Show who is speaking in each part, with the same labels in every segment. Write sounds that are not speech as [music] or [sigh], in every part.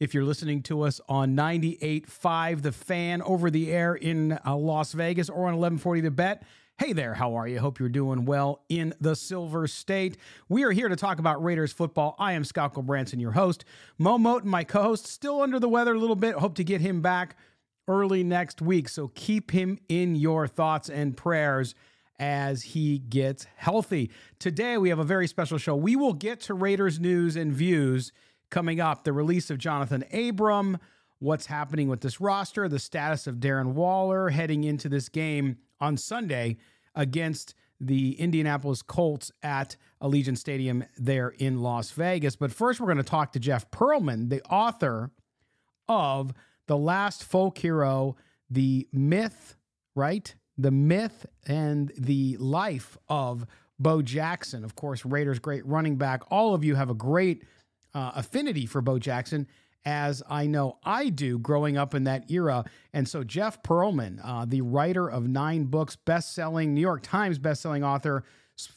Speaker 1: if you're listening to us on 98.5 The Fan over the air in uh, Las Vegas or on 1140 The Bet, hey there, how are you? Hope you're doing well in the Silver State. We are here to talk about Raiders football. I am Scott Branson, your host. Mo Moton, my co-host, still under the weather a little bit. Hope to get him back early next week. So keep him in your thoughts and prayers as he gets healthy. Today, we have a very special show. We will get to Raiders news and views coming up the release of Johnathan Abram, what's happening with this roster, the status of Darren Waller heading into this game on Sunday against the Indianapolis Colts at Allegiant Stadium there in Las Vegas. But first, we're going to talk to Jeff Pearlman, the author of The Last Folk Hero, the myth, right? The myth and the life of Bo Jackson. Of course, Raiders' great running back. All of you have a great uh, affinity for Bo Jackson, as I know I do growing up in that era. And so, Jeff Pearlman, uh, the writer of nine books, best selling, New York Times best selling author,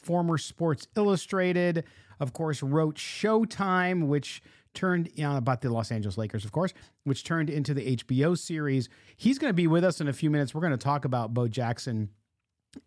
Speaker 1: former Sports Illustrated, of course, wrote Showtime, which turned you know, about the Los Angeles Lakers, of course, which turned into the HBO series. He's going to be with us in a few minutes. We're going to talk about Bo Jackson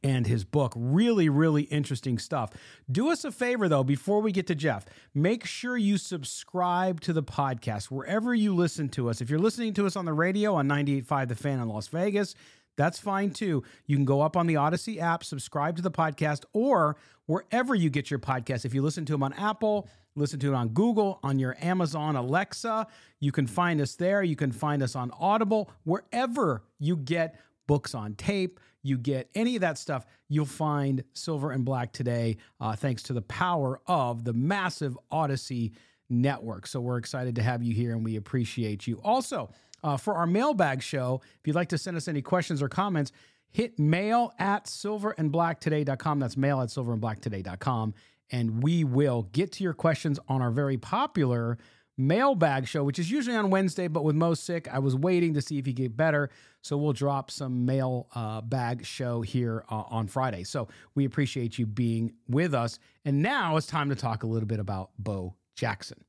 Speaker 1: and his book. Really, really interesting stuff. Do us a favor, though, before we get to Jeff, make sure you subscribe to the podcast wherever you listen to us. If you're listening to us on the radio on 98.5 The Fan in Las Vegas, that's fine too. You can go up on the Odyssey app, subscribe to the podcast, or wherever you get your podcast. If you listen to them on Apple, listen to it on Google, on your Amazon Alexa, you can find us there. You can find us on Audible, wherever you get books on tape, you get any of that stuff, you'll find Silver and Black today, uh, thanks to the power of the massive Odyssey network. So we're excited to have you here and we appreciate you. Also, uh, for our mailbag show, if you'd like to send us any questions or comments, hit mail at silverandblacktoday.com. That's mail at silverandblacktoday.com. And we will get to your questions on our very popular mailbag show, which is usually on Wednesday, but with Mo sick, I was waiting to see if he get better. So we'll drop some mail uh, bag show here uh, on Friday. So we appreciate you being with us. And now it's time to talk a little bit about Bo Jackson.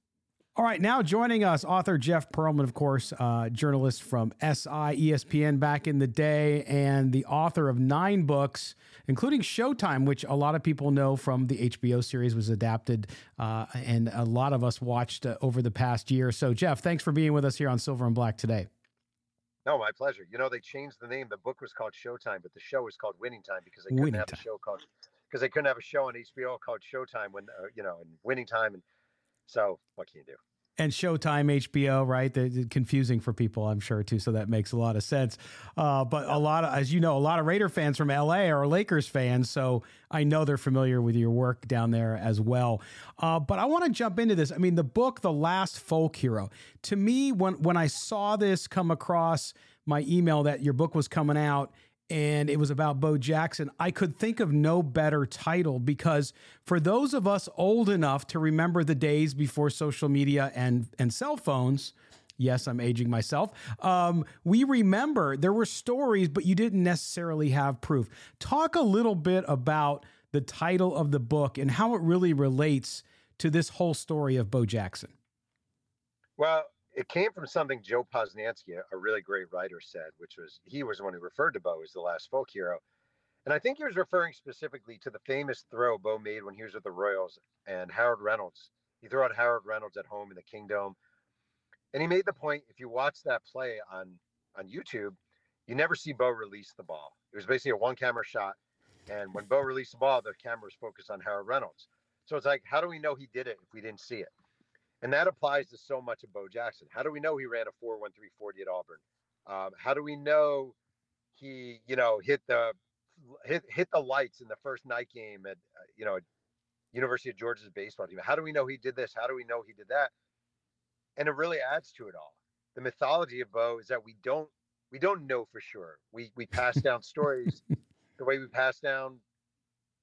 Speaker 1: All right, now joining us, author Jeff Pearlman, of course, uh, journalist from SI, ESPN back in the day, and the author of nine books, including Showtime, which a lot of people know from the HBO series was adapted, uh, and a lot of us watched uh, over the past year. So, Jeff, thanks for being with us here on Silver and Black today.
Speaker 2: No, my pleasure. You know, they changed the name. The book was called Showtime, but the show was called Winning Time because they couldn't
Speaker 1: Winning
Speaker 2: have
Speaker 1: Time.
Speaker 2: a show called because they couldn't have a show on HBO called Showtime when uh, you know and Winning Time and So what can you do?
Speaker 1: and Showtime, HBO, right? They're, confusing for people, I'm sure too. So that makes a lot of sense. Uh, but a lot of, as you know, a lot of Raider fans from LA are Lakers fans, so I know they're familiar with your work down there as well. Uh, but I want to jump into this. I mean, the book, The Last Folk Hero. To me, when when I saw this come across my email that your book was coming out and it was about Bo Jackson. I could think of no better title because for those of us old enough to remember the days before social media and and cell phones, yes, I'm aging myself. Um, we remember there were stories, but you didn't necessarily have proof. Talk a little bit about the title of the book and how it really relates to this whole story of Bo Jackson.
Speaker 2: Well, it came from something Joe Posnanski, a really great writer, said, which was he was the one who referred to Bo as the last folk hero. And I think he was referring specifically to the famous throw Bo made when he was with the Royals and Harold Reynolds. He threw out Harold Reynolds at home in the Kingdome. And he made the point if you watch that play on on YouTube, you never see Bo release the ball. It was basically a one camera shot. And when Bo released the ball, the camera was focused on Harold Reynolds. So it's like, how do we know he did it if we didn't see it? And that applies to so much of Bo Jackson. How do we know he ran a 413 40 at Auburn? Um, how do we know he, you know, hit the hit hit the lights in the first night game at uh, you know University of Georgia's baseball team? How do we know he did this? How do we know he did that? And it really adds to it all. The mythology of Bo is that we don't we don't know for sure. We we pass down stories [laughs] the way we pass down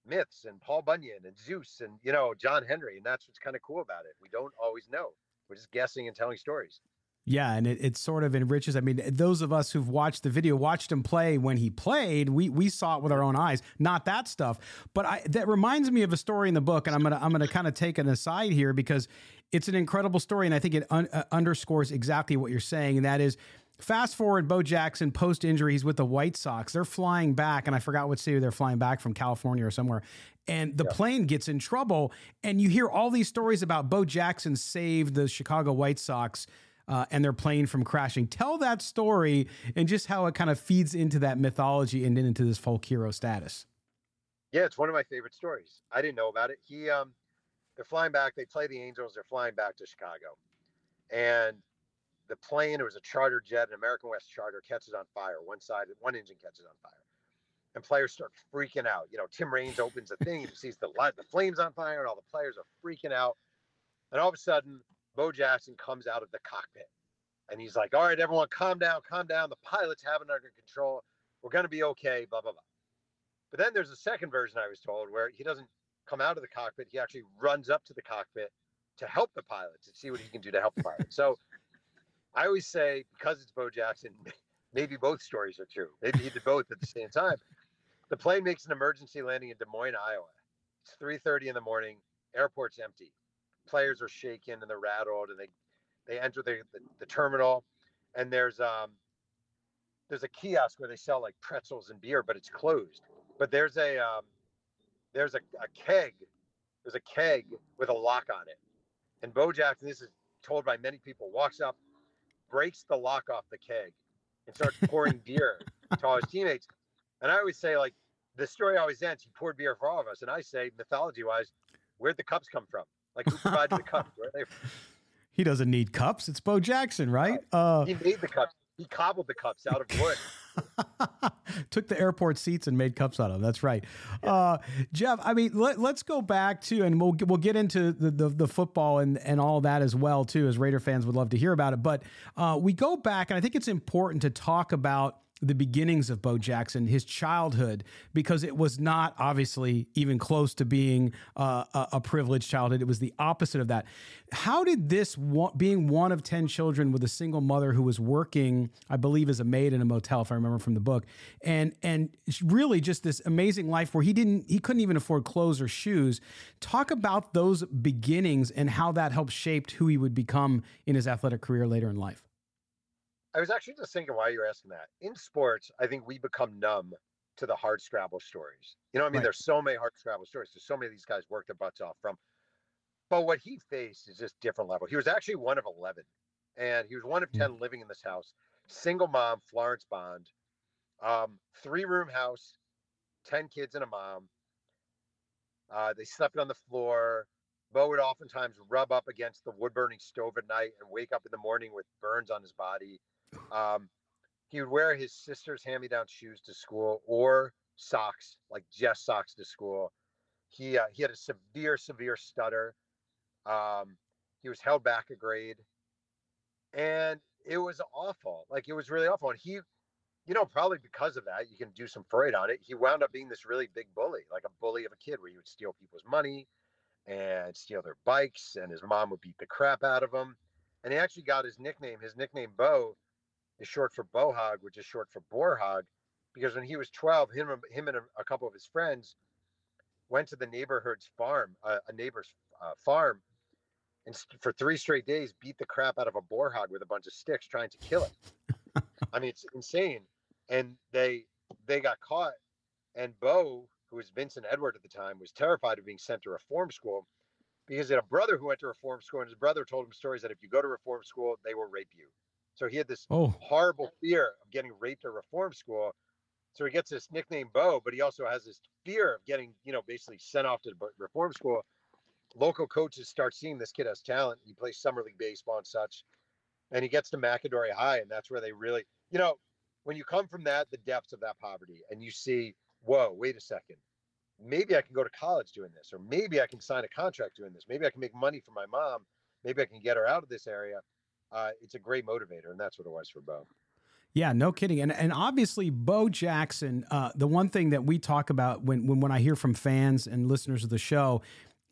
Speaker 2: myths and Paul Bunyan and Zeus and you know John Henry, and that's what's kind of cool about it. We don't always know. We're just guessing and telling stories.
Speaker 1: Yeah, and it, it sort of enriches. I mean, those of us who've watched the video, watched him play when he played, we we saw it with our own eyes, not that stuff. But I, that reminds me of a story in the book, and I'm gonna I'm gonna kind of take an aside here because it's an incredible story, and I think it un, uh, underscores exactly what you're saying, and that is Fast forward, Bo Jackson post injury, he's with the White Sox. They're flying back, and I forgot what city they're flying back from, California or somewhere. And the yeah. plane gets in trouble, and you hear all these stories about Bo Jackson saved the Chicago White Sox uh, and their plane from crashing. Tell that story and just how it kind of feeds into that mythology and into this folk hero status.
Speaker 2: Yeah, it's one of my favorite stories. I didn't know about it. He, um, they're flying back. They play the Angels. They're flying back to Chicago, and the plane, it was a charter jet, an American West charter, catches on fire. One side, one engine catches on fire. And players start freaking out. You know, Tim Raines opens the thing, he sees the light, the flames on fire, and all the players are freaking out. And all of a sudden, Bo Jackson comes out of the cockpit and he's like, All right, everyone, calm down, calm down. The pilot's have it under control. We're going to be okay, blah, blah, blah. But then there's a second version I was told where he doesn't come out of the cockpit. He actually runs up to the cockpit to help the pilots and see what he can do to help the pilot. So I always say because it's Bo Jackson, [laughs] maybe both stories are true. Maybe he did both at the same time. The plane makes an emergency landing in Des Moines, Iowa. It's 3:30 in the morning. Airport's empty. Players are shaken and they're rattled, and they they enter the, the, the terminal, and there's um there's a kiosk where they sell like pretzels and beer, but it's closed. But there's a um, there's a, a keg. There's a keg with a lock on it. And Bo Jackson, this is told by many people, walks up, breaks the lock off the keg and starts pouring [laughs] beer to all his teammates. And I always say, like, the story always ends. He poured beer for all of us. And I say, mythology wise, where'd the cups come from? Like, who provided the cups? Where they
Speaker 1: He doesn't need cups. It's Bo Jackson, right? Uh,
Speaker 2: he made the cups. He cobbled the cups out of wood. [laughs] [laughs]
Speaker 1: Took the airport seats and made cups out of them. That's right. Yeah. Uh, Jeff, I mean, let, us go back to, and we'll we'll get into the, the, the football and and all that as well too, as Raider fans would love to hear about it. But uh, we go back, and I think it's important to talk about the beginnings of Bo Jackson, his childhood, because it was not obviously even close to being uh, a, privileged childhood. It was the opposite of that. How did this, being one of 10 children with a single mother who was working, I believe, as a maid in a motel, if I remember from the book, and, and really just this amazing life where he didn't, he couldn't even afford clothes or shoes. Talk about those beginnings and how that helped shaped who he would become in his athletic career later in life.
Speaker 2: I was actually just thinking why you're asking that. In sports, I think we become numb to the hard scrabble stories. You know, I mean, right. there's so many hard scrabble stories. There's so many of these guys work their butts off from. But what he faced is just different level. He was actually one of 11, and he was one of hmm. 10 mm. living in this house. Single mom, Florence Bond, um, three room house, 10 kids and a mom. Uh, they slept on the floor. Bo would oftentimes rub up against the wood burning stove at night and wake up in the morning with burns on his body. Um, he would wear his sister's hand me down shoes to school or socks, like just socks to school. He uh, he had a severe, severe stutter. Um, he was held back a grade, and it was awful. Like it was really awful. And he, you know, probably because of that, you can do some Freud on it. He wound up being this really big bully, like a bully of a kid, where he would steal people's money and steal their bikes, and his mom would beat the crap out of him. And he actually got his nickname. His nickname Bo is short for Bohog, which is short for Boarhog, because when he was 12, him, him and a, a couple of his friends went to the neighborhood's farm, uh, a neighbor's uh, farm, and st- for three straight days beat the crap out of a boar hog with a bunch of sticks trying to kill it. [laughs] I mean, it's insane. And they they got caught, and Bo, who was Vincent Edward at the time, was terrified of being sent to reform school because he had a brother who went to reform school, and his brother told him stories that if you go to reform school, they will rape you. So he had this
Speaker 1: Oh.
Speaker 2: horrible fear of getting raped at reform school. So he gets this nickname Bo, but he also has this fear of getting, you know, basically sent off to reform school. Local coaches start seeing this kid has talent. He plays summer league baseball and such, and he gets to McAdory High, and that's where they really, you know, when you come from that, the depths of that poverty, and you see, whoa, wait a second, maybe I can go to college doing this, or maybe I can sign a contract doing this, maybe I can make money for my mom, maybe I can get her out of this area. Uh, it's a great motivator, and that's what it was for Bo.
Speaker 1: Yeah, no kidding. And and obviously Bo Jackson, uh, the one thing that we talk about when, when when I hear from fans and listeners of the show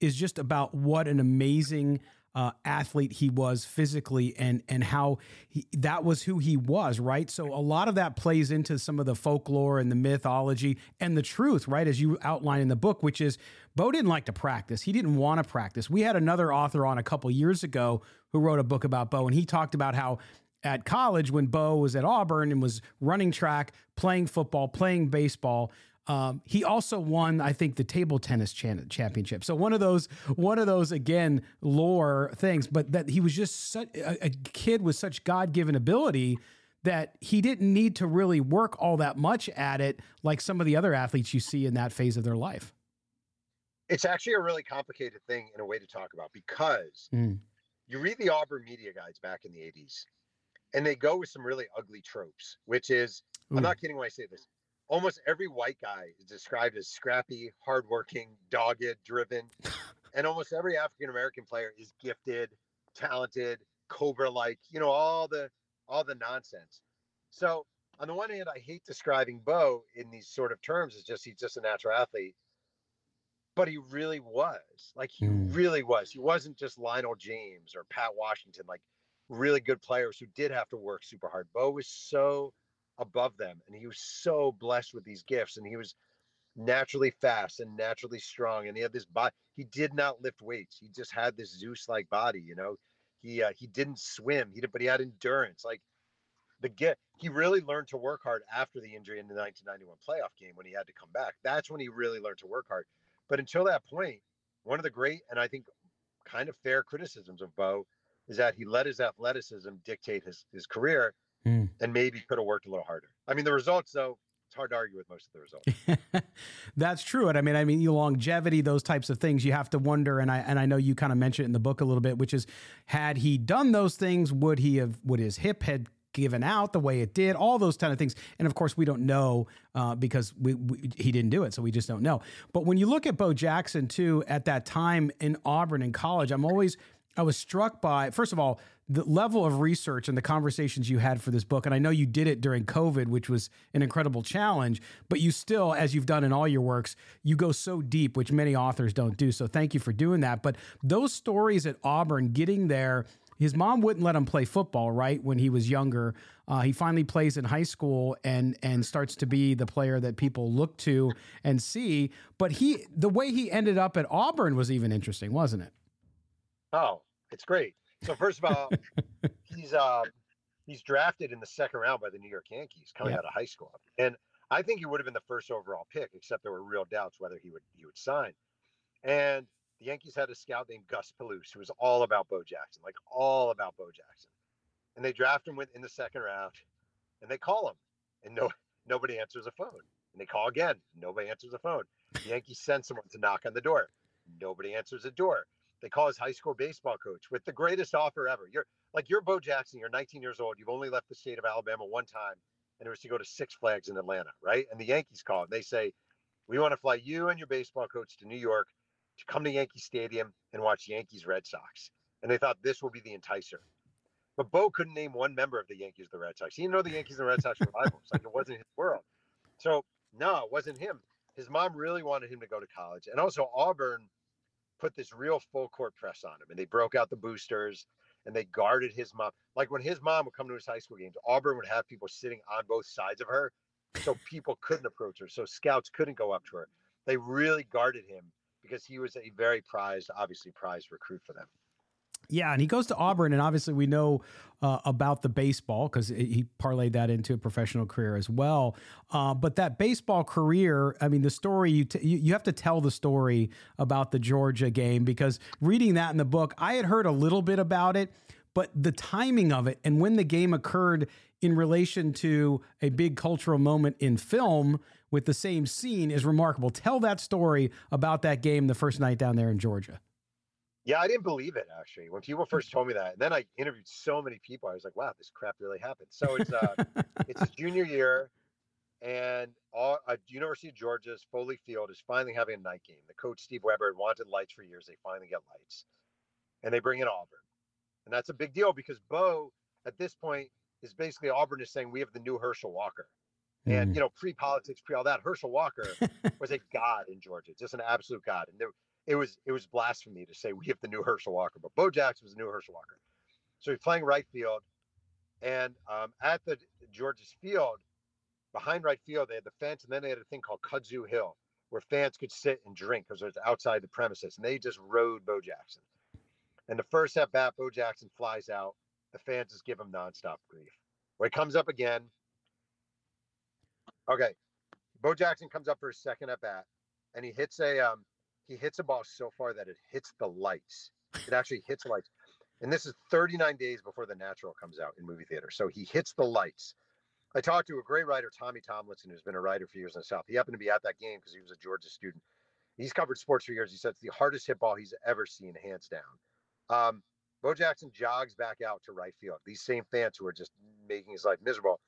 Speaker 1: is just about what an amazing uh, athlete he was physically and and how he, that was who he was, right? So a lot of that plays into some of the folklore and the mythology and the truth, right? As you outline in the book, which is Bo didn't like to practice. He didn't want to practice. We had another author on a couple years ago who wrote a book about Bo, and he talked about how at college when Bo was at Auburn and was running track, playing football, playing baseball. Um, he also won, I think, the table tennis championship. So one of those, one of those again lore things. But that he was just such a, a kid with such God given ability that he didn't need to really work all that much at it, like some of the other athletes you see in that phase of their life.
Speaker 2: It's actually a really complicated thing in a way to talk about because
Speaker 1: Mm.
Speaker 2: you read the Auburn media guides back in the 80s, and they go with some really ugly tropes, which is,
Speaker 1: Ooh.
Speaker 2: I'm not kidding when I say this, almost every white guy is described as scrappy, hardworking, dogged, driven. and almost every African American player is gifted, talented, cobra like, you know, all the all the nonsense. So on the one hand, I hate describing Bo in these sort of terms as just he's just a natural athlete. But he really was. Like he
Speaker 1: Mm.
Speaker 2: really was. He wasn't just Lionel James or Pat Washington, like really good players who did have to work super hard. Bo was so above them and he was so blessed with these gifts and he was naturally fast and naturally strong and he had this body he did not lift weights he just had this zeus like body you know he uh, he didn't swim he did but he had endurance like the get he really learned to work hard after the injury in the 1991 playoff game when he had to come back that's when he really learned to work hard but until that point one of the great and i think kind of fair criticisms of bo is that he let his athleticism dictate his his career
Speaker 1: Mm.
Speaker 2: and maybe could have worked a little harder i mean the results though it's hard to argue with most of the results [laughs]
Speaker 1: That's true. And I mean, I mean, longevity, those types of things, you have to wonder. And I and I know you kind of mentioned it in the book a little bit, which is, had he done those things, would he have? Would his hip had given out the way it did? All those kind of things. And of course, we don't know uh, because we, we he didn't do it, so we just don't know. But when you look at Bo Jackson too, at that time in Auburn in college, I'm always I was struck by first of all the level of research and the conversations you had for this book. And I know you did it during COVID, which was an incredible challenge, but you still, as you've done in all your works, you go so deep, which many authors don't do. So thank you for doing that. But those stories at Auburn, getting there, his mom wouldn't let him play football, right? When he was younger, uh, he finally plays in high school and and starts to be the player that people look to and see. But he, the way he ended up at Auburn was even interesting, wasn't it?
Speaker 2: Oh, it's great. So first of all, [laughs] he's uh he's drafted in the second round by the New York Yankees coming
Speaker 1: Yeah.
Speaker 2: out of high school. And I think he would have been the first overall pick, except there were real doubts whether he would he would sign. And the Yankees had a scout named Gus Palouse who was all about Bo Jackson, like all about Bo Jackson. And they draft him in the second round and they call him and no nobody answers the phone. And they call again, nobody answers the phone. The Yankees send someone to knock on the door. Nobody answers the door They call his high school baseball coach with the greatest offer ever. You're like you're Bo Jackson. You're 19 years old. You've only left the state of Alabama one time, and it was to go to Six Flags in Atlanta, right? And the Yankees call and they say, "We want to fly you and your baseball coach to New York to come to Yankee Stadium and watch Yankees Red Sox." And they thought this will be the enticer. But Bo couldn't name one member of the Yankees, the Red Sox. He didn't know the Yankees and Red Sox were rivals. Like it wasn't his world. So no, it wasn't him. His mom really wanted him to go to college, and also Auburn put this real full court press on him, and they broke out the boosters and they guarded his mom. Like when his mom would come to his high school games, Auburn would have people sitting on both sides of her, so people couldn't approach her, so scouts couldn't go up to her. They really guarded him because he was a very prized, obviously prized recruit for them.
Speaker 1: Yeah, and he goes to Auburn, and obviously we know uh, about the baseball because he parlayed that into a professional career as well. Uh, but that baseball career, I mean, the story you, t- you you have to tell the story about the Georgia game because reading that in the book, I had heard a little bit about it, but the timing of it and when the game occurred in relation to a big cultural moment in film with the same scene is remarkable. Tell that story about that game the first night down there in Georgia.
Speaker 2: Yeah, I didn't believe it actually when people first told me that. And then I interviewed so many people. I was like, wow, this crap really happened. So it's uh, [laughs] it's his junior year, and all uh, University of Georgia's Foley Field is finally having a night game. The coach Steve Webber had wanted lights for years. They finally get lights, and they bring in Auburn, and that's a big deal because Bo at this point is basically Auburn is saying we have the new Herschel Walker. And
Speaker 1: Mm.
Speaker 2: you know, pre-politics, pre all that, Herschel Walker [laughs] was a god in Georgia, just an absolute god. And there, it was it was blasphemy to say we have the new Herschel Walker, but Bo Jackson was the new Herschel Walker. So he's playing right field, and um, at the Georgia's field, behind right field, they had the fence, and then they had a thing called Kudzu Hill, where fans could sit and drink because it was outside the premises, and they just rode Bo Jackson. And the first at bat, Bo Jackson flies out. The fans just give him nonstop grief. Where he comes up again. Okay, Bo Jackson comes up for his second at bat, and he hits a um, he hits a ball so far that it hits the lights. It actually hits lights. And this is 39 days before The Natural comes out in movie theater. So he hits the lights. I talked to a great writer, Tommy Tomlinson, who's been a writer for years in the South. He happened to be at that game because he was a Georgia student. He's covered sports for years. He said it's the hardest hit ball he's ever seen, hands down. Um, Bo Jackson jogs back out to right field. These same fans who are just making his life miserable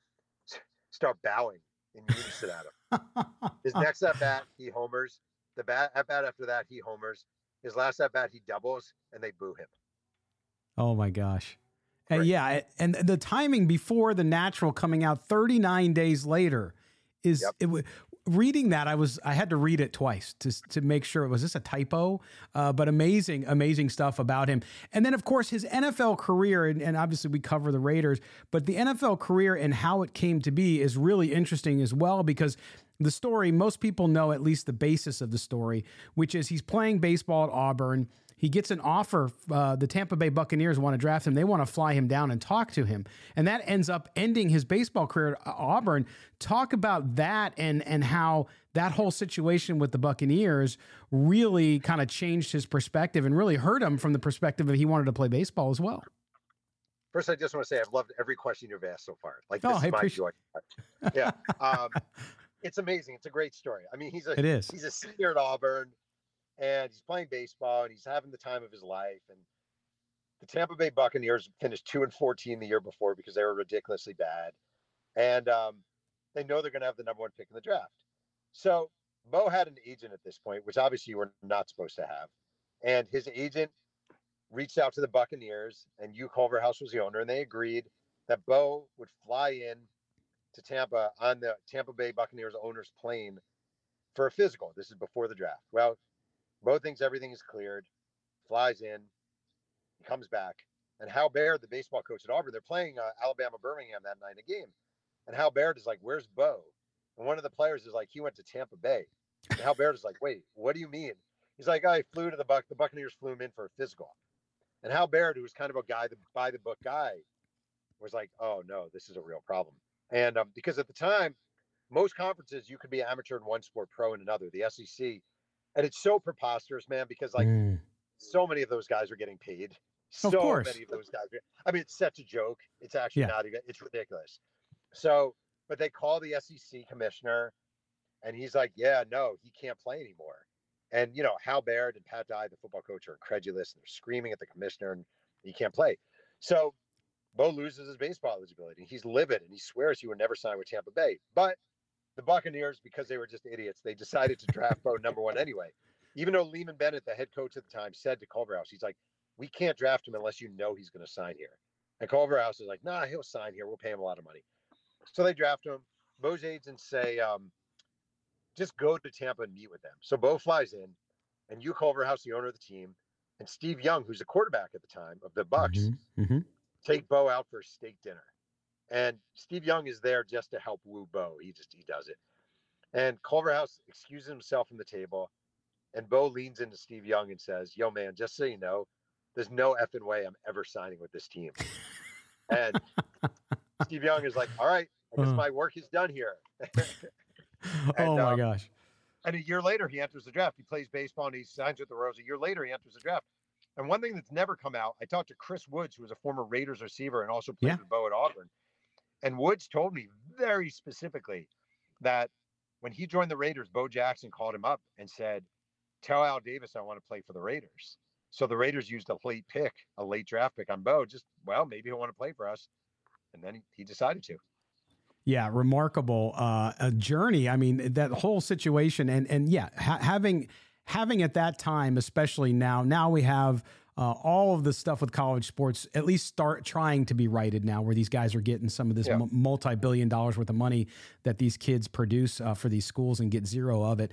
Speaker 2: start bowing in unison at him. His [laughs] next at bat, he homers. The bat at bat after that, he homers. His last at bat, he doubles, and they boo him.
Speaker 1: Oh my gosh. Uh,
Speaker 2: and
Speaker 1: yeah, and the timing before the natural coming out 39 days later is
Speaker 2: Yep.
Speaker 1: it, reading that I was I had to read it twice to to make sure it was this a typo? Uh, but amazing amazing stuff about him. And then of course his NFL career and, and obviously we cover the Raiders but the NFL career and how it came to be is really interesting as well because the story most people know at least the basis of the story which is he's playing baseball at Auburn he gets an offer. Uh, the Tampa Bay Buccaneers want to draft him. They want to fly him down and talk to him, and that ends up ending his baseball career at Auburn. Talk about that and and how that whole situation with the Buccaneers really kind of changed his perspective and really hurt him from the perspective of he wanted to play baseball as well.
Speaker 2: First, I just want to say I've loved every question you've asked so far. Like
Speaker 1: Oh,
Speaker 2: this
Speaker 1: I
Speaker 2: is my joy. [laughs] Yeah, um, it's amazing. It's a great story. I mean, he's a
Speaker 1: It is.
Speaker 2: he's a senior at Auburn, and he's playing baseball, and he's having the time of his life. And the Tampa Bay Buccaneers finished two and fourteen the year before because they were ridiculously bad, and um, they know they're going to have the number one pick in the draft. So Bo had an agent at this point, which obviously you were not supposed to have, and his agent reached out to the Buccaneers, and Hugh Culverhouse was the owner, and they agreed that Bo would fly in to Tampa on the Tampa Bay Buccaneers owner's plane for a physical. This is before the draft. Well, Bo thinks everything is cleared, flies in, comes back, and Hal Baird, the baseball coach at Auburn, they're playing uh, Alabama Birmingham that night in a game, and Hal Baird is like, "Where's Bo?" And one of the players is like, "He went to Tampa Bay." And Hal Baird is like, "Wait, what do you mean?" He's like, "I flew to the Buck. The Buccaneers flew him in for a physical." And Hal Baird, who was kind of a guy, the by the book guy, was like, "Oh no, this is a real problem." And um, because at the time, most conferences you could be amateur in one sport, pro in another. The SEC, and it's so preposterous, man, because like
Speaker 1: Mm.
Speaker 2: so many of those guys are getting paid.
Speaker 1: Of
Speaker 2: So
Speaker 1: course.
Speaker 2: many of those guys. I mean, it's such a joke. It's actually
Speaker 1: Yeah.
Speaker 2: not even. It's ridiculous. So, but they call the SEC commissioner, and he's like, "Yeah, no, he can't play anymore." And you know, Hal Baird and Pat Dye, the football coach, are incredulous and they're screaming at the commissioner and he can't play. So Bo loses his baseball eligibility. He's livid and he swears he would never sign with Tampa Bay. But the Buccaneers, because they were just idiots, they decided to draft Bo number one anyway. Even though Leeman Bennett, the head coach at the time, said to Culverhouse, he's like, we can't draft him unless you know he's going to sign here. And Culverhouse is like, nah, he'll sign here. We'll pay him a lot of money. So they draft him. Bo's agents say, um, just go to Tampa and meet with them. So Bo flies in, and Hugh Culverhouse, the owner of the team, and Steve Young, who's a quarterback at the time of the Bucks,
Speaker 1: mm-hmm. Mm-hmm.
Speaker 2: take Bo out for a steak dinner. And Steve Young is there just to help woo Bo. He just he does it. And Culverhouse excuses himself from the table, and Bo leans into Steve Young and says, "Yo, man, just so you know, there's no effing way I'm ever signing with this team." and Steve Young is like, "All right, I guess uh. my work is done here." [laughs]
Speaker 1: and, oh my um, gosh!
Speaker 2: And a year later, he enters the draft. He plays baseball and he signs with the Rose. A year later, he enters the draft. And one thing that's never come out, I talked to Chris Woods, who was a former Raiders receiver and also played yeah. with Bo at Auburn. And Woods told me very specifically that when he joined the Raiders, Bo Jackson called him up and said, Tell Al Davis I want to play for the Raiders. So the Raiders used a late pick, a late draft pick on Bo. Just, well, maybe he'll want to play for us. And then he, he decided to.
Speaker 1: Yeah, remarkable uh, a journey. I mean, that whole situation, and and yeah, ha- having having at that time, especially now, now we have uh, all of the stuff with college sports at least start trying to be righted now, where these guys are getting some of this yeah. m- multi-billion dollars worth of money that these kids produce uh, for these schools and get zero of it.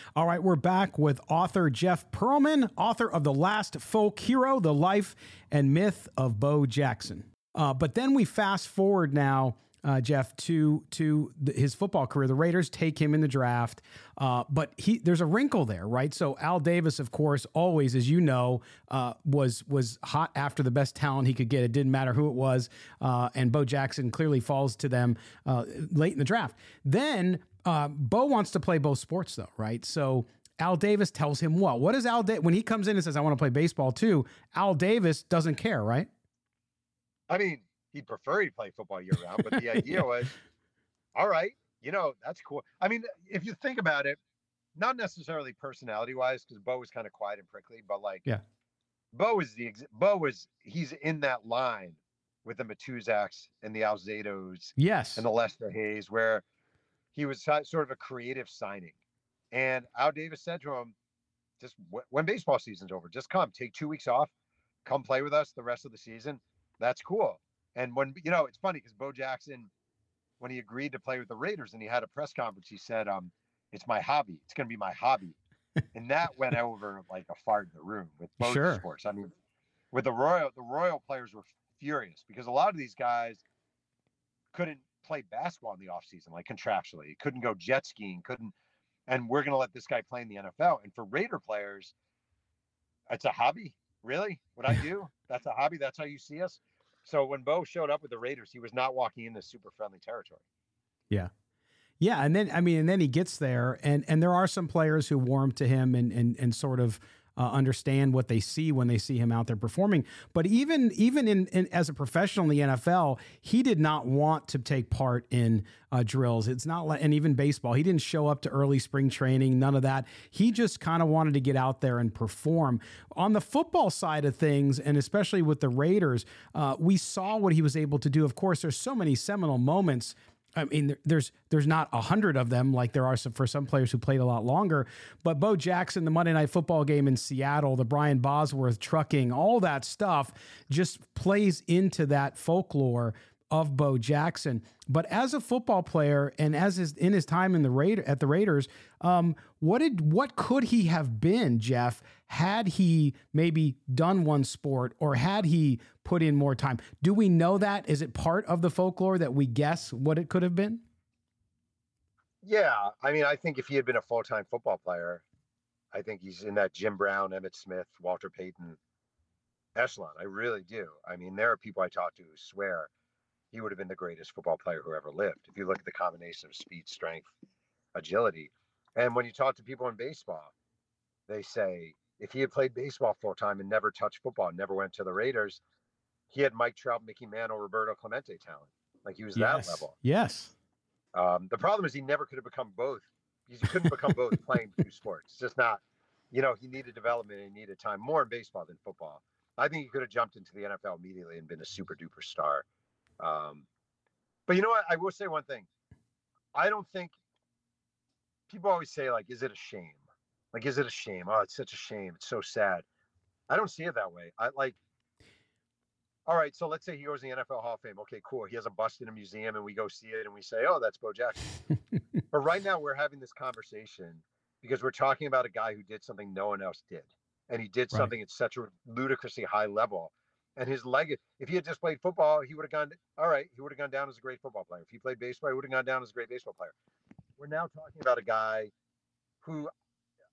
Speaker 1: All right, we're back with author Jeff Pearlman, author of The Last Folk Hero, The Life and Myth of Bo Jackson. Uh, but then we fast forward now, uh, Jeff, to to the, his football career. The Raiders take him in the draft, uh, but he there's a wrinkle there, right? So Al Davis, of course, always, as you know, uh, was was hot after the best talent he could get. It didn't matter who it was, uh, and Bo Jackson clearly falls to them uh, late in the draft. Then uh, Bo wants to play both sports, though, right? So Al Davis tells him what? What is Al Davis when he comes in and says, "I want to play baseball too"? Al Davis doesn't care, right?
Speaker 2: I mean, he'd prefer to play football year round, but the [laughs] idea was, all right, you know, that's cool. I mean, if you think about it, not necessarily personality wise, because Bo was kind of quiet and prickly, but like,
Speaker 1: yeah,
Speaker 2: Bo is the Bo was he's in that line with the Matuszaks and the Alzados,
Speaker 1: yes,
Speaker 2: and the Lester Hayes, where he was sort of a creative signing. And Al Davis said to him, just when baseball season's over, just come, take two weeks off, come play with us the rest of the season. That's cool. And when, you know, it's funny because Bo Jackson, when he agreed to play with the Raiders and he had a press conference, he said, um, it's my hobby. It's going to be my hobby. and that went over like a fart in the room with [laughs] both sure. sports. I mean, with the Royal, the Royal players were furious because a lot of these guys couldn't play basketball in the offseason, like contractually. He couldn't go jet skiing, couldn't and we're gonna let this guy play in the NFL. And for Raider players, it's a hobby. Really? What I do? That's a hobby. That's how you see us. So when Bo showed up with the Raiders, he was not walking into super friendly territory.
Speaker 1: Yeah. Yeah, and then I mean, and then he gets there, and and there are some players who warm to him and and and sort of uh, understand what they see when they see him out there performing. But even even in, in, as a professional in the NFL, he did not want to take part in uh, drills. It's not like, and even baseball, he didn't show up to early spring training. None of that. He just kind of wanted to get out there and perform. On the football side of things, and especially with the Raiders, uh, we saw what he was able to do. Of course, there's so many seminal moments I mean, there's there's not a hundred of them like there are some, for some players who played a lot longer. But Bo Jackson, the Monday Night Football game in Seattle, the Brian Bosworth trucking, all that stuff just plays into that folklore of Bo Jackson. But as a football player and as his, in his time in the Raider at the Raiders, um, what did what could he have been, Jeff, had he maybe done one sport or had he put in more time? Do we know that? Is it part of the folklore that we guess what it could have been?
Speaker 2: Yeah, I mean, I think if he had been a full time football player, I think he's in that Jim Brown, Emmitt Smith, Walter Payton echelon. I really do. I mean, there are people I talk to who swear he would have been the greatest football player who ever lived. If you look at the combination of speed, strength, agility, and when you talk to people in baseball, they say if he had played baseball full time and never touched football, never went to the Raiders, he had Mike Trout, Mickey Mantle, Roberto Clemente talent. Like he was
Speaker 1: yes.
Speaker 2: that level.
Speaker 1: Yes.
Speaker 2: Um, the problem is he never could have become both. because He couldn't become both [laughs] playing two sports. It's just not, you know, he needed development and he needed time more in baseball than football. I think he could have jumped into the NFL immediately and been a super duper star. Um, but you know what? I will say one thing. I don't think people always say, like, is it a shame? Like, is it a shame? Oh, it's such a shame. It's so sad. I don't see it that way. I like, all right, so let's say he goes in the NFL Hall of Fame. Okay, cool. He has a bust in a museum and we go see it and we say, oh, that's Bo Jackson. [laughs] but right now we're having this conversation because we're talking about a guy who did something no one else did. And he did something right. at such a ludicrously high level. And his leg, if he had just played football, he would have gone, all right, he would have gone down as a great football player. If he played baseball, he would have gone down as a great baseball player. We're now talking about a guy who,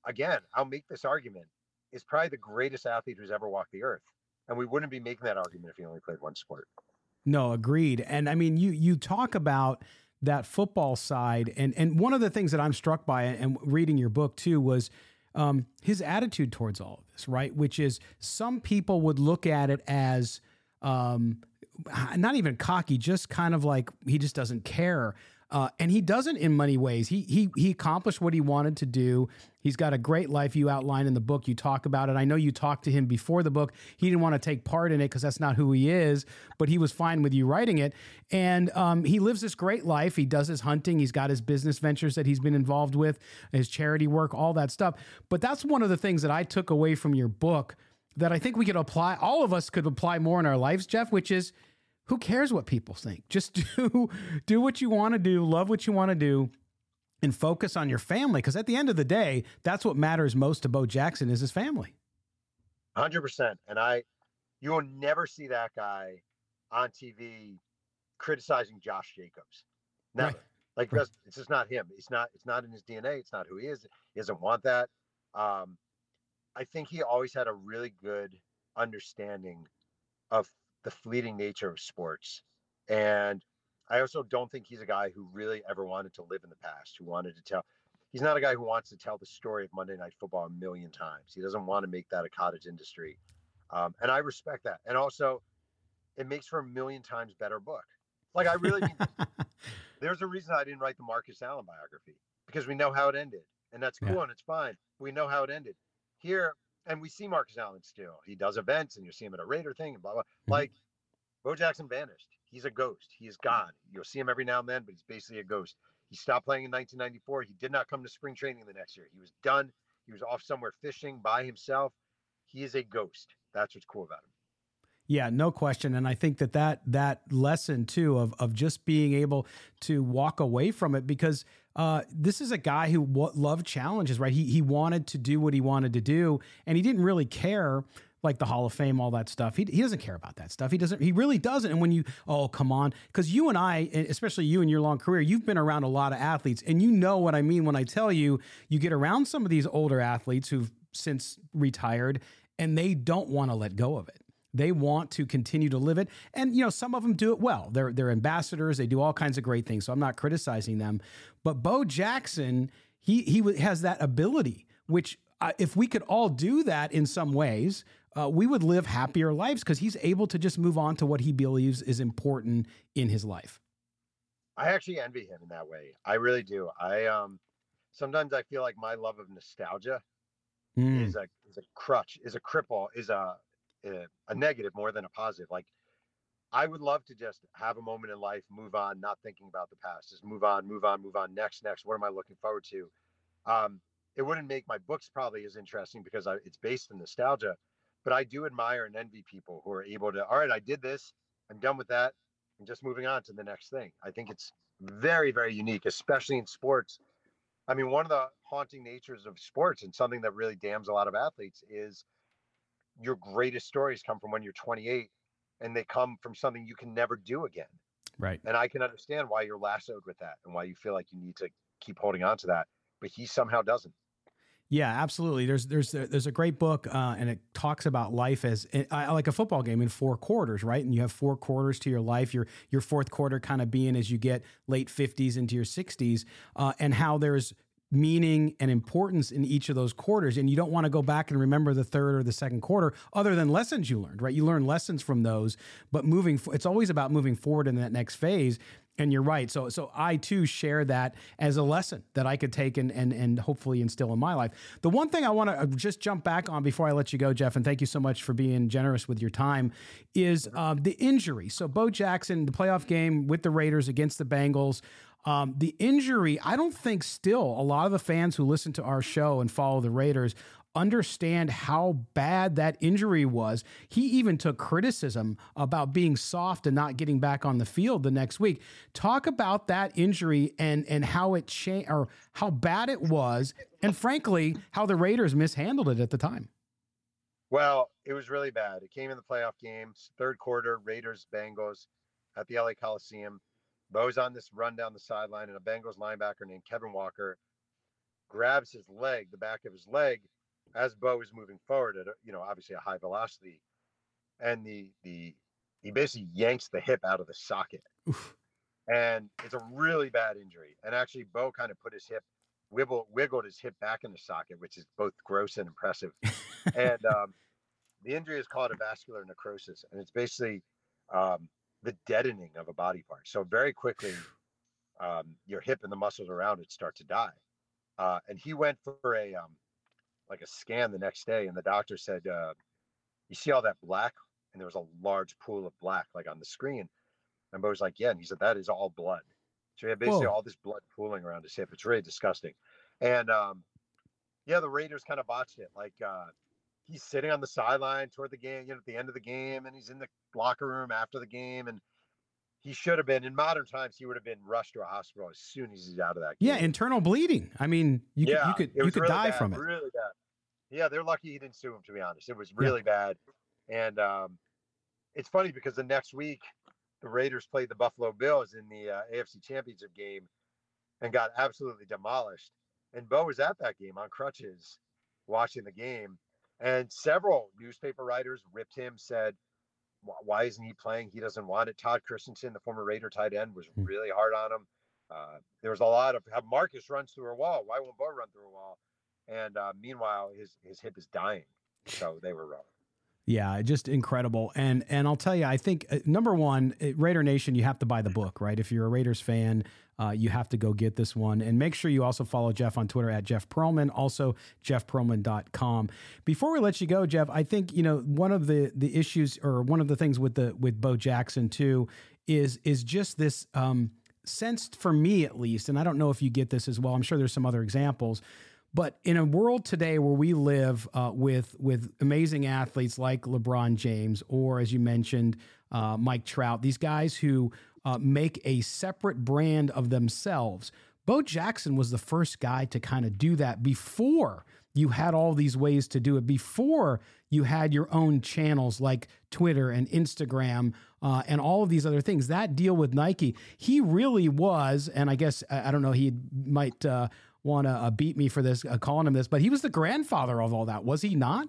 Speaker 2: again, I'll make this argument, is probably the greatest athlete who's ever walked the earth and we wouldn't be making that argument if he only played one sport.
Speaker 1: No, agreed. And I mean, you you talk about that football side, and and one of the things that I'm struck by, and reading your book too, was um, his attitude towards all of this, right? Which is some people would look at it as um, not even cocky, just kind of like he just doesn't care. Uh, and he doesn't in many ways. He he he accomplished what he wanted to do. He's got a great life you outline in the book. You talk about it. I know you talked to him before the book. He didn't want to take part in it because that's not who he is, but he was fine with you writing it. And um, he lives this great life. He does his hunting. He's got his business ventures that he's been involved with, his charity work, all that stuff. But that's one of the things that I took away from your book that I think we could apply. All of us could apply more in our lives, Jeff, which is who cares what people think? Just [laughs] do do what you want to do, love what you want to do, and focus on your family. Because at the end of the day, that's what matters most to Bo Jackson is his family.
Speaker 2: Hundred percent. And I, you will never see that guy on TV criticizing Josh Jacobs. Never. Right. Like right. it's just not him. It's not. It's not in his DNA. It's not who he is. He doesn't want that. Um, I think he always had a really good understanding of the fleeting nature of sports. And I also don't think he's a guy who really ever wanted to live in the past, who wanted to tell. He's not a guy who wants to tell the story of Monday Night Football a million times. He doesn't want to make that a cottage industry. Um, and I respect that. And also, it makes for a million times better book. Like, I really mean, [laughs] there's a reason I didn't write the Marcus Allen biography because we know how it ended. And that's cool yeah. and it's fine. We know how it ended. Here, and we see Marcus Allen still. He does events, and you see him at a Raider thing, and blah blah. Mm-hmm. Like Bo Jackson vanished. He's a ghost. He is gone. You'll see him every now and then, but he's basically a ghost. He stopped playing in 1994. He did not come to spring training the next year. He was done. He was off somewhere fishing by himself. He is a ghost. That's what's cool about him.
Speaker 1: Yeah, no question, and I think that that that lesson too of of just being able to walk away from it because uh, this is a guy who w- loved challenges, right? He he wanted to do what he wanted to do, and he didn't really care like the Hall of Fame, all that stuff. He, he doesn't care about that stuff. He doesn't. He really doesn't. And when you, oh come on, because you and I, especially you in your long career, you've been around a lot of athletes, and you know what I mean when I tell you, you get around some of these older athletes who've since retired, and they don't want to let go of it. They want to continue to live it. And, you know, some of them do it well. They're, they're ambassadors. They do all kinds of great things. So I'm not criticizing them. But Bo Jackson, he, he has that ability, which uh, if we could all do that in some ways, uh, we would live happier lives because he's able to just move on to what he believes is important in his life.
Speaker 2: I actually envy him in that way. I really do. I um sometimes I feel like my love of nostalgia mm. is a is a crutch, is a cripple, is a a, a negative more than a positive. Like I would love to just have a moment in life, move on, not thinking about the past, just move on, move on, move on. Next, next. What am I looking forward to? Um, it wouldn't make my books probably as interesting because I, it's based in nostalgia, but I do admire and envy people who are able to. All right, I did this. I'm done with that. I'm just moving on to the next thing. I think it's very, very unique, especially in sports. I mean, one of the haunting natures of sports and something that really damns a lot of athletes is your greatest stories come from when you're 28 and they come from something you can never do again.
Speaker 1: Right.
Speaker 2: And I can understand why you're lassoed with that and why you feel like you need to keep holding on to that, but he somehow doesn't.
Speaker 1: Yeah, absolutely. There's there's there's a great book, uh, and it talks about life as uh, like a football game in four quarters, right? And you have four quarters to your life. Your your fourth quarter kind of being as you get late fifties into your sixties, uh, and how there's meaning and importance in each of those quarters. And you don't want to go back and remember the third or the second quarter, other than lessons you learned, right? You learn lessons from those, but moving, it's always about moving forward in that next phase. And you're right. So, so I too share that as a lesson that I could take and and and hopefully instill in my life. The one thing I want to uh, just jump back on before I let you go, Jeff, and thank you so much for being generous with your time, is um, the injury. So, Bo Jackson, the playoff game with the Raiders against the Bengals. Um, the injury, I don't think still a lot of the fans who listen to our show and follow the Raiders understand how bad that injury was. He even took criticism about being soft and not getting back on the field the next week. Talk about that injury and and how it changed or how bad it was, and frankly, how the Raiders mishandled it at the time.
Speaker 2: Well, it was really bad. It came in the playoff games, third quarter, Raiders Bengals at the LA Coliseum. Bo's on this run down the sideline, and a Bengals linebacker named Kevin Walker grabs his leg, the back of his leg, as Bo is moving forward at a, you know obviously a high velocity, and the the he basically yanks the hip out of the socket, Oof. and it's a really bad injury. And actually, Bo kind of put his hip wiggle wiggled his hip back in the socket, which is both gross and impressive. [laughs] and um, the injury is called avascular necrosis, and it's basically um, the deadening of a body part. So very quickly, um, your hip and the muscles around it start to die. Uh, and he went for a um, like a scan the next day, and the doctor said, uh, "You see all that black?" And there was a large pool of black, like on the screen. And Bo was like, "Yeah," and he said, "That is all blood." So he had basically Whoa. all this blood pooling around his hip. It's really disgusting. And um, yeah, the Raiders kind of botched it. Like uh, he's sitting on the sideline toward the game, you know, at the end of the game, and he's in the locker room after the game, and he should have been in modern times. He would have been rushed to a hospital as soon as he's out of that.
Speaker 1: Game. Yeah, internal bleeding. I mean, you yeah, could you could you could
Speaker 2: really
Speaker 1: die
Speaker 2: bad,
Speaker 1: from it.
Speaker 2: Really bad. Yeah, they're lucky he didn't sue him. To be honest, it was really yeah. bad. And um, it's funny because the next week the Raiders played the Buffalo Bills in the uh, AFC Championship game and got absolutely demolished. And Bo was at that game on crutches, watching the game. And several newspaper writers ripped him, said, why isn't he playing? He doesn't want it. Todd Christensen, the former Raider tight end, was hmm. really hard on him. Uh, there was a lot of have Marcus runs through a wall. Why won't Bo run through a wall? And uh, meanwhile, his his hip is dying. So they were wrong.
Speaker 1: Yeah, just incredible. And and I'll tell you, I think uh, number one, uh, Raider Nation, you have to buy the book, right? If you're a Raiders fan, uh, you have to go get this one. And make sure you also follow Jeff on Twitter at Jeff Pearlman, also jeffpearlman.com. Before we let you go, Jeff, I think, you know, one of the the issues or one of the things with the with Bo Jackson too is is just this um sensed for me at least, and I don't know if you get this as well. I'm sure there's some other examples but in a world today where we live uh, with with amazing athletes like LeBron James, or as you mentioned, uh, Mike Trout, these guys who uh, make a separate brand of themselves. Bo Jackson was the first guy to kind of do that before you had all these ways to do it. Before you had your own channels like Twitter and Instagram uh, and all of these other things. That deal with Nike, he really was, and I guess I, don't know, he might uh, want to uh, beat me for this, uh, calling him this, but he was the grandfather of all that, was he not?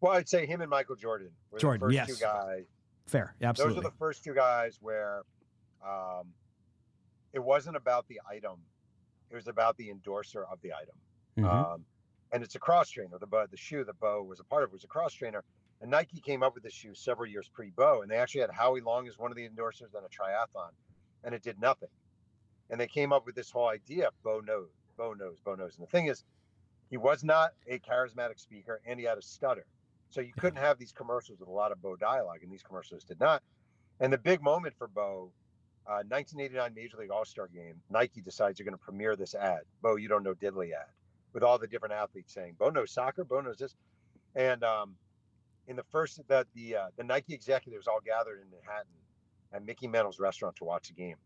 Speaker 2: Well, I'd say him and Michael Jordan were Jordan, the first
Speaker 1: yes.
Speaker 2: two guys.
Speaker 1: Fair, absolutely.
Speaker 2: Those are the first two guys where um, it wasn't about the item; it was about the endorser of the item. Mm-hmm. Um, and it's a cross trainer. The the shoe that Bo was a part of was a cross trainer. And Nike came up with this shoe several years pre Bo, and they actually had Howie Long as one of the endorsers on a triathlon, and it did nothing and they came up with this whole idea Bo knows, Bo knows, Bo knows. And the thing is, he was not a charismatic speaker and he had a stutter. So you couldn't have these commercials with a lot of Bo dialogue, and these commercials did not. And the big moment for Bo, uh, 1989 Major League All Star Game, Nike decides you're going to premiere this ad, Bo, you don't know diddly ad, with all the different athletes saying, Bo knows soccer, Bo knows this. And um, in the first, the the, uh, the Nike executives all gathered in Manhattan at Mickey Mantle's restaurant to watch the game.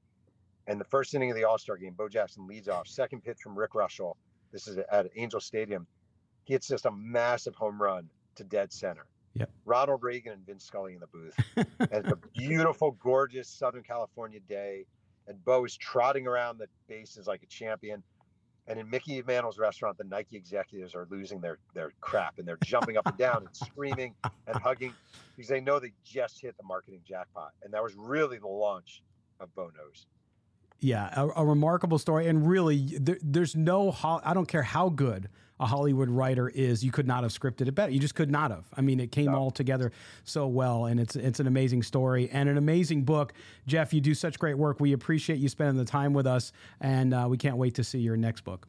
Speaker 2: And the first inning of the All Star game, Bo Jackson leads off. Second pitch from Rick Reuschel. This is at Angel Stadium. He hits just a massive home run to dead center.
Speaker 1: Yep.
Speaker 2: Ronald Reagan and Vin Scully in the booth. [laughs] and it's a beautiful, gorgeous Southern California day. And Bo is trotting around the bases like a champion. And in Mickey Mantle's restaurant, the Nike executives are losing their their crap and they're jumping up and down and screaming and hugging because they know they just hit the marketing jackpot. And that was really the launch of Bo Knows.
Speaker 1: Yeah, a, a, remarkable story, and really, there, there's no. I don't care how good a Hollywood writer is, you could not have scripted it better. You just could not have. I mean, it came no. all together so well, and it's it's an amazing story and an amazing book. Jeff, you do such great work. We appreciate you spending the time with us, and uh, we can't wait to see your next book.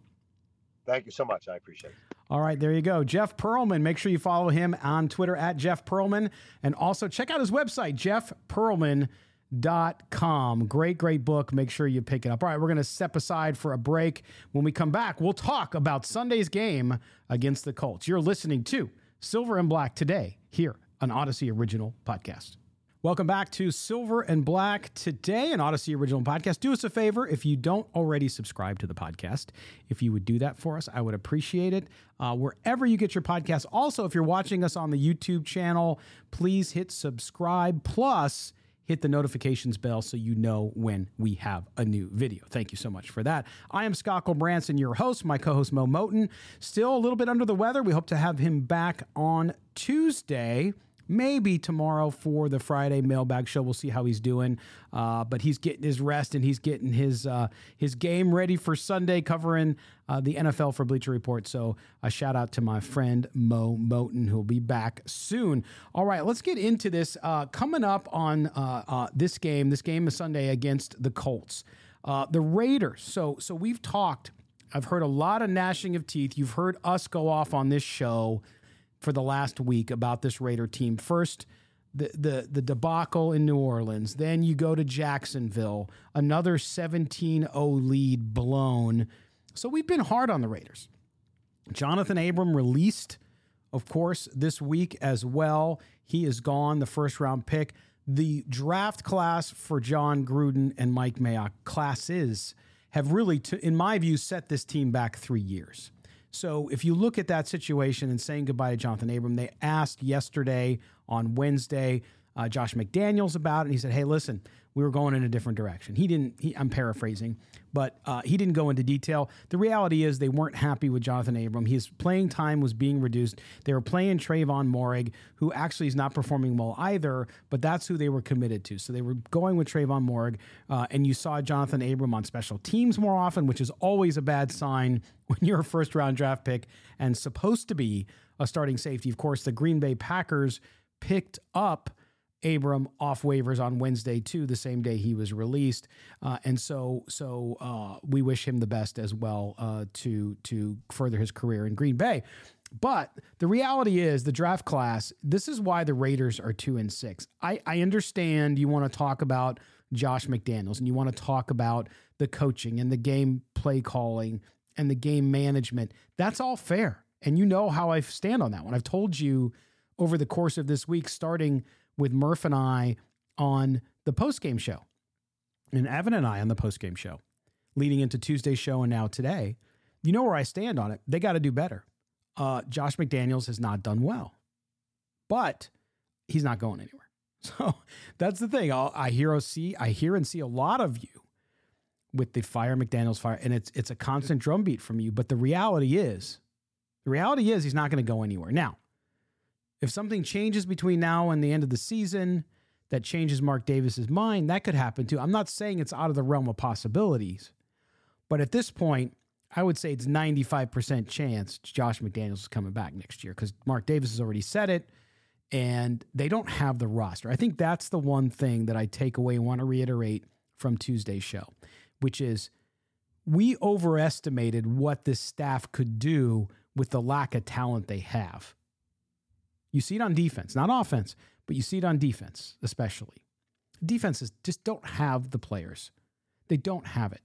Speaker 2: Thank you so much. I appreciate it.
Speaker 1: All right, there you go. Jeff Pearlman. Make sure you follow him on Twitter at Jeff Pearlman, and also check out his website, Jeff Pearlman dot com. Great, great book. Make sure you pick it up. All right, we're going to step aside for a break. When we come back, we'll talk about Sunday's game against the Colts. You're listening to Silver and Black today here on Odyssey Original Podcast. Welcome back to Silver and Black today, an Odyssey Original Podcast. Do us a favor if you don't already subscribe to the podcast. If you would do that for us, I would appreciate it. Uh, wherever you get your podcast. Also, if you're watching us on the YouTube channel, please hit subscribe. Plus, hit the notifications bell so you know when we have a new video. Thank you so much for that. I am Scott Gulbransen, your host, my co host Mo Moton. Still a little bit under the weather. We hope to have him back on Tuesday maybe tomorrow for the Friday mailbag show. We'll see how he's doing. Uh, but he's getting his rest and he's getting his uh, his game ready for Sunday, covering uh, the NFL for Bleacher Report. So a shout out to my friend Mo Moton, who'll be back soon. All right, let's get into this. Uh, coming up on uh, uh, this game, this game is Sunday against the Colts. the Raiders. So so we've talked. I've heard a lot of gnashing of teeth. You've heard us go off on this show for the last week about this Raider team. First, the the the debacle in New Orleans. Then you go to Jacksonville, another 17-0 lead blown. So we've been hard on the Raiders. Johnathan Abram released, of course, this week as well. He is gone, the first round pick. The draft class for Jon Gruden and Mike Mayock classes have really, to, in my view, set this team back three years. So if you look at that situation and saying goodbye to Johnathan Abram, they asked yesterday on Wednesday uh, Josh McDaniels about it. And he said, "Hey, listen, we were going in a different direction." He didn't. He, I'm paraphrasing, but uh, he didn't go into detail. The reality is they weren't happy with Johnathan Abram. His playing time was being reduced. They were playing Trevon Moehrig, who actually is not performing well either, but that's who they were committed to. So they were going with Trevon Moehrig, uh, and you saw Johnathan Abram on special teams more often, which is always a bad sign [laughs] when you're a first round draft pick and supposed to be a starting safety. Of course, the Green Bay Packers picked up Abram off waivers on Wednesday too, the same day he was released, uh, and so so uh, we wish him the best as well uh, to to further his career in Green Bay. But the reality is, the draft class. This is why the Raiders are two and six. I, I understand you want to talk about Josh McDaniels and you want to talk about the coaching and the game play calling and the game management. That's all fair, and you know how I stand on that one. I've told you over the course of this week, starting with Murph and I on the post-game show, and Evan and I on the post-game show, leading into Tuesday's show and now today. You know where I stand on it. They got to do better. Uh, Josh McDaniels has not done well, but he's not going anywhere. [laughs] So that's the thing. I'll, I hear, see, I hear and see a lot of you with the fire McDaniels fire, and it's it's a constant drumbeat from you. But the reality is, the reality is, he's not going to go anywhere. Now, if something changes between now and the end of the season that changes Mark Davis's mind, that could happen too. I'm not saying it's out of the realm of possibilities, but at this point, I would say it's 95% chance Josh McDaniels is coming back next year because Mark Davis has already said it and they don't have the roster. I think that's the one thing that I take away and want to reiterate from Tuesday's show, which is we overestimated what this staff could do with the lack of talent they have. You see it on defense, not offense, but you see it on defense, especially. Defenses just don't have the players. They don't have it.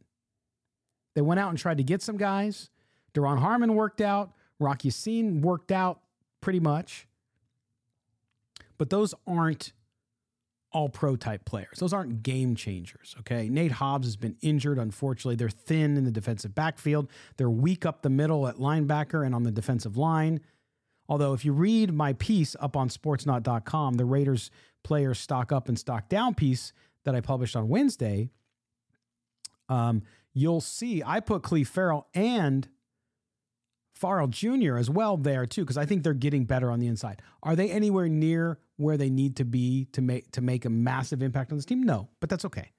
Speaker 1: They went out and tried to get some guys. Duron Harmon worked out. Rocky Ya-Sin worked out pretty much. But those aren't all pro type players. Those aren't game changers, okay? Nate Hobbs has been injured, unfortunately. They're thin in the defensive backfield. They're weak up the middle at linebacker and on the defensive line. Although, if you read my piece up on sportsnaut.com, the Raiders players stock up and stock down piece that I published on Wednesday, um, you'll see I put Clelin Ferrell and Farrell Jr. as well there too, because I think they're getting better on the inside. Are they anywhere near where they need to be to make to make a massive impact on this team? No, but that's okay.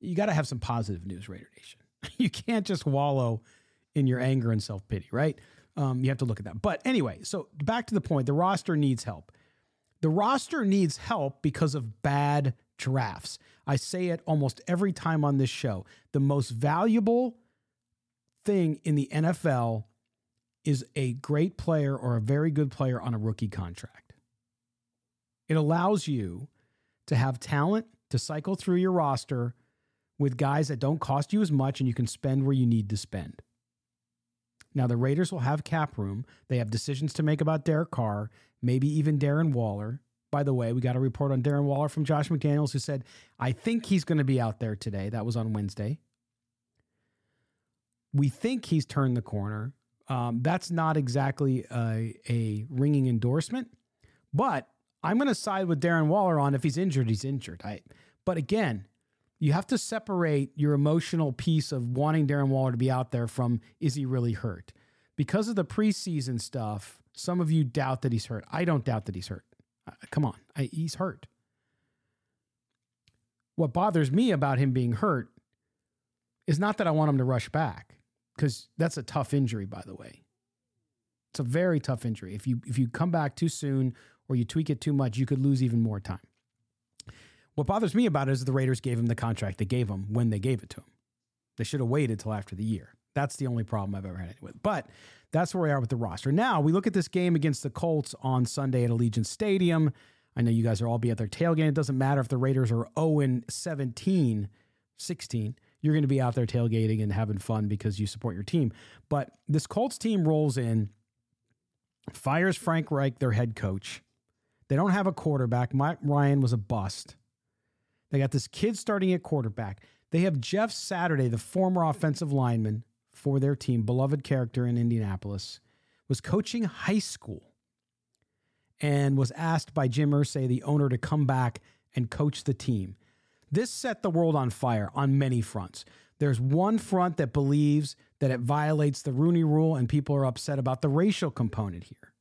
Speaker 1: You got to have some positive news, Raider Nation. [laughs] You can't just wallow in your anger and self pity, right? Um, you have to look at that. But anyway, so back to the point: the roster needs help. The roster needs help because of bad drafts. I say it almost every time on this show. The most valuable thing in the NFL is a great player or a very good player on a rookie contract. It allows you to have talent to cycle through your roster with guys that don't cost you as much and you can spend where you need to spend. Now, the Raiders will have cap room. They have decisions to make about Derek Carr, maybe even Darren Waller. By the way, we got a report on Darren Waller from Josh McDaniels who said, I think he's going to be out there today. That was on Wednesday. We think he's turned the corner. Um, that's not exactly a, a ringing endorsement, but I'm going to side with Darren Waller on if he's injured, he's injured. I, but again, you have to separate your emotional piece of wanting Darren Waller to be out there from is he really hurt? Because of the preseason stuff, some of you doubt that he's hurt. I don't doubt that he's hurt. Uh, come on, I, he's hurt. What bothers me about him being hurt is not that I want him to rush back, because that's a tough injury, by the way. It's a very tough injury. If you if you come back too soon or you tweak it too much, you could lose even more time. What bothers me about it is the Raiders gave him the contract they gave him when they gave it to him. They should have waited till after the year. That's the only problem I've ever had with. But that's where we are with the roster. Now we look at this game against the Colts on Sunday at Allegiant Stadium. I know you guys are all be at their tailgate. It doesn't matter if the Raiders are 0 17, 16. You're going to be out there tailgating and having fun because you support your team. But this Colts team rolls in, fires Frank Reich, their head coach. They don't have a quarterback. Mike Ryan was a bust. They got this kid starting at quarterback. They have Jeff Saturday, the former offensive lineman for their team, beloved character in Indianapolis, was coaching high school and was asked by Jim Irsay, the owner, to come back and coach the team. This set the world on fire on many fronts. There's one front that believes that it violates the Rooney rule, and people are upset about the racial component here.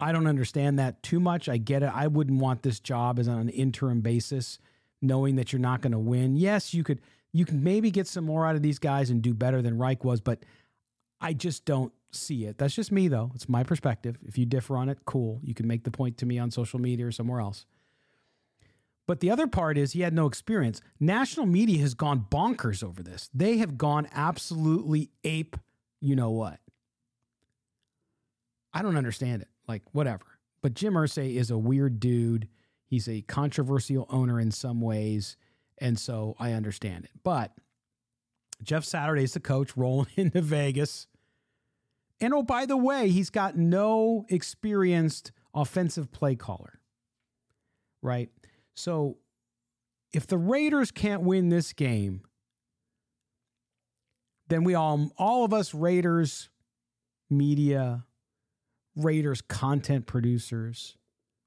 Speaker 1: I don't understand that too much. I get it. I wouldn't want this job as on an interim basis, knowing that you're not going to win. Yes, you could you can maybe get some more out of these guys and do better than Reich was, but I just don't see it. That's just me though. It's my perspective. If you differ on it, cool. You can make the point to me on social media or somewhere else. But the other part is he had no experience. National media has gone bonkers over this. They have gone absolutely ape, you know what. I don't understand it like whatever. But Jim Irsay is a weird dude. He's a controversial owner in some ways, and so I understand it. But Jeff Saturday's the coach rolling [laughs] into Vegas. And oh, by the way, he's got no experienced offensive play caller. Right? So if the Raiders can't win this game, then we all all of us Raiders media Raiders content producers,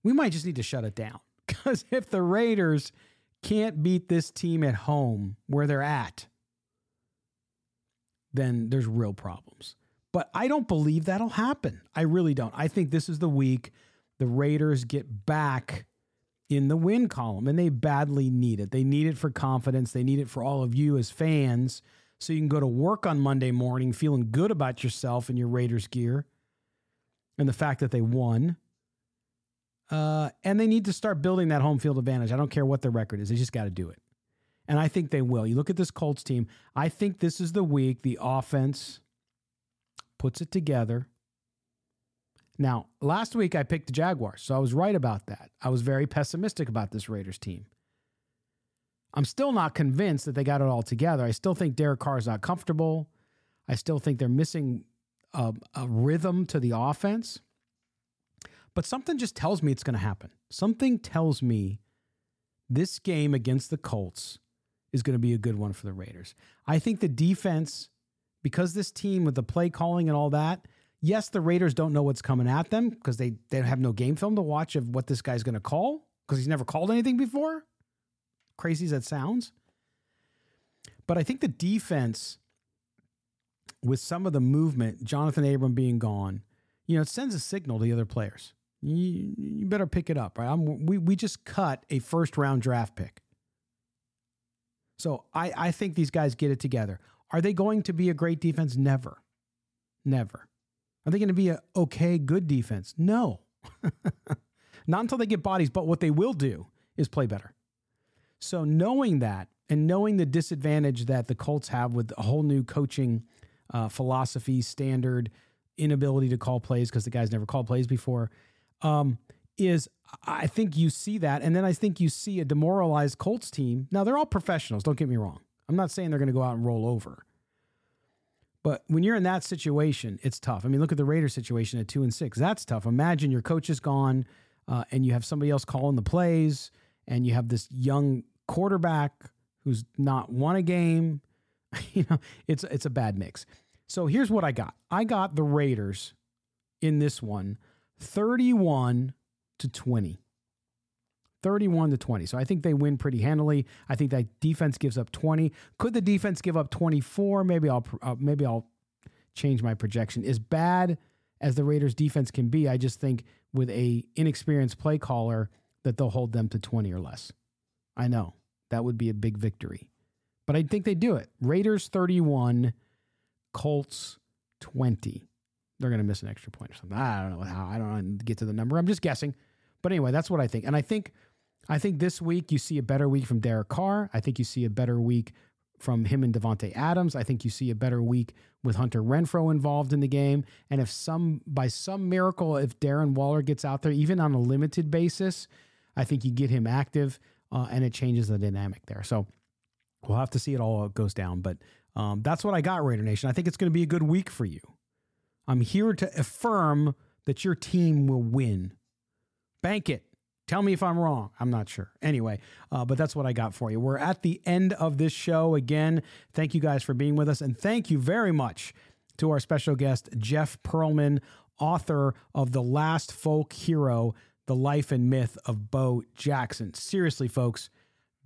Speaker 1: we might just need to shut it down. [laughs] Because if the Raiders can't beat this team at home where they're at, then there's real problems. But I don't believe that'll happen. I really don't. I think this is the week the Raiders get back in the win column, and they badly need it. They need it for confidence, they need it for all of you as fans. So you can go to work on Monday morning feeling good about yourself and your Raiders gear and the fact that they won. Uh, and they need to start building that home field advantage. I don't care what the record is, they just got to do it. And I think they will. You look at this Colts team, I think this is the week the offense puts it together. Now, last week I picked the Jaguars, so I was right about that. I was very pessimistic about this Raiders team. I'm still not convinced that they got it all together. I still think Derek Carr is not comfortable. I still think they're missing a, a rhythm to the offense. But something just tells me it's going to happen. Something tells me this game against the Colts is going to be a good one for the Raiders. I think the defense, because this team with the play calling and all that, yes, the Raiders don't know what's coming at them because they, they have no game film to watch of what this guy's going to call because he's never called anything before. crazy as that sounds. But I think the defense, with some of the movement, Johnathan Abram being gone, you know, it sends a signal to the other players. You, you better pick it up, right? I'm, we, we just cut a first round draft pick. So I, I think these guys get it together. Are they going to be a great defense? Never. Never. Are they going to be a okay, good defense? No. [laughs] Not until they get bodies, but what they will do is play better. So knowing that and knowing the disadvantage that the Colts have with a whole new coaching uh, philosophy, standard, inability to call plays because the guys never called plays before, um, is I think you see that. And then I think you see a demoralized Colts team. Now, they're all professionals, don't get me wrong. I'm not saying they're going to go out and roll over. But when you're in that situation, it's tough. I mean, look at the Raiders situation at two and six. That's tough. Imagine your coach is gone uh, and you have somebody else calling the plays and you have this young quarterback who's not won a game. [laughs] you know, it's it's a bad mix. So here's what I got. I got the Raiders in this one 31 to 20. 31 to 20. So I think they win pretty handily. I think that defense gives up 20. Could the defense give up 24? Maybe I'll uh, maybe I'll change my projection. As bad as the Raiders defense can be, I just think with a inexperienced play caller that they'll hold them to 20 or less. I know. That would be a big victory. But I think they do it. Raiders 31, Colts 20. They're going to miss an extra point or something. I don't know how. I don't know get to the number. I'm just guessing. But anyway, that's what I think. And I think I think this week you see a better week from Derek Carr. I think you see a better week from him and Davante Adams. I think you see a better week with Hunter Renfrow involved in the game. And if some by some miracle, if Darren Waller gets out there, even on a limited basis, I think you get him active uh, and it changes the dynamic there. So we'll have to see it all goes down. But um, that's what I got, Raider Nation. I think it's going to be a good week for you. I'm here to affirm that your team will win. Bank it. Tell me if I'm wrong. I'm not sure. Anyway, uh, but that's what I got for you. We're at the end of this show. Again, thank you guys for being with us. And thank you very much to our special guest, Jeff Pearlman, author of The Last Folk Hero The Life and Myth of Bo Jackson. Seriously, folks,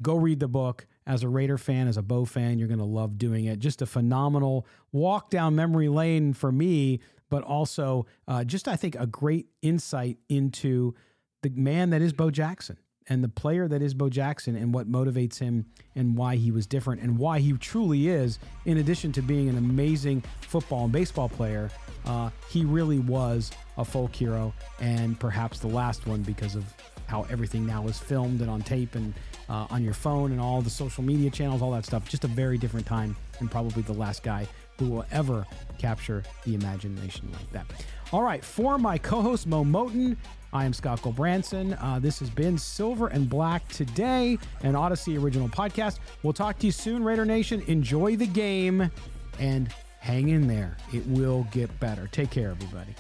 Speaker 1: go read the book. As a Raider fan, as a Bo fan, you're going to love doing it. Just a phenomenal walk down memory lane for me, but also uh, just, I think, a great insight into the man that is Bo Jackson and the player that is Bo Jackson and what motivates him and why he was different and why he truly is, in addition to being an amazing football and baseball player, uh, he really was a folk hero and perhaps the last one because of how everything now is filmed and on tape and uh, on your phone and all the social media channels, all that stuff. Just a very different time and probably the last guy who will ever capture the imagination like that. All right, for my co host Mo Moton, I am Scott Gulbransen. Uh, this has been Silver and Black Today, an Odyssey original podcast. We'll talk to you soon, Raider Nation. Enjoy the game and hang in there. It will get better. Take care, everybody.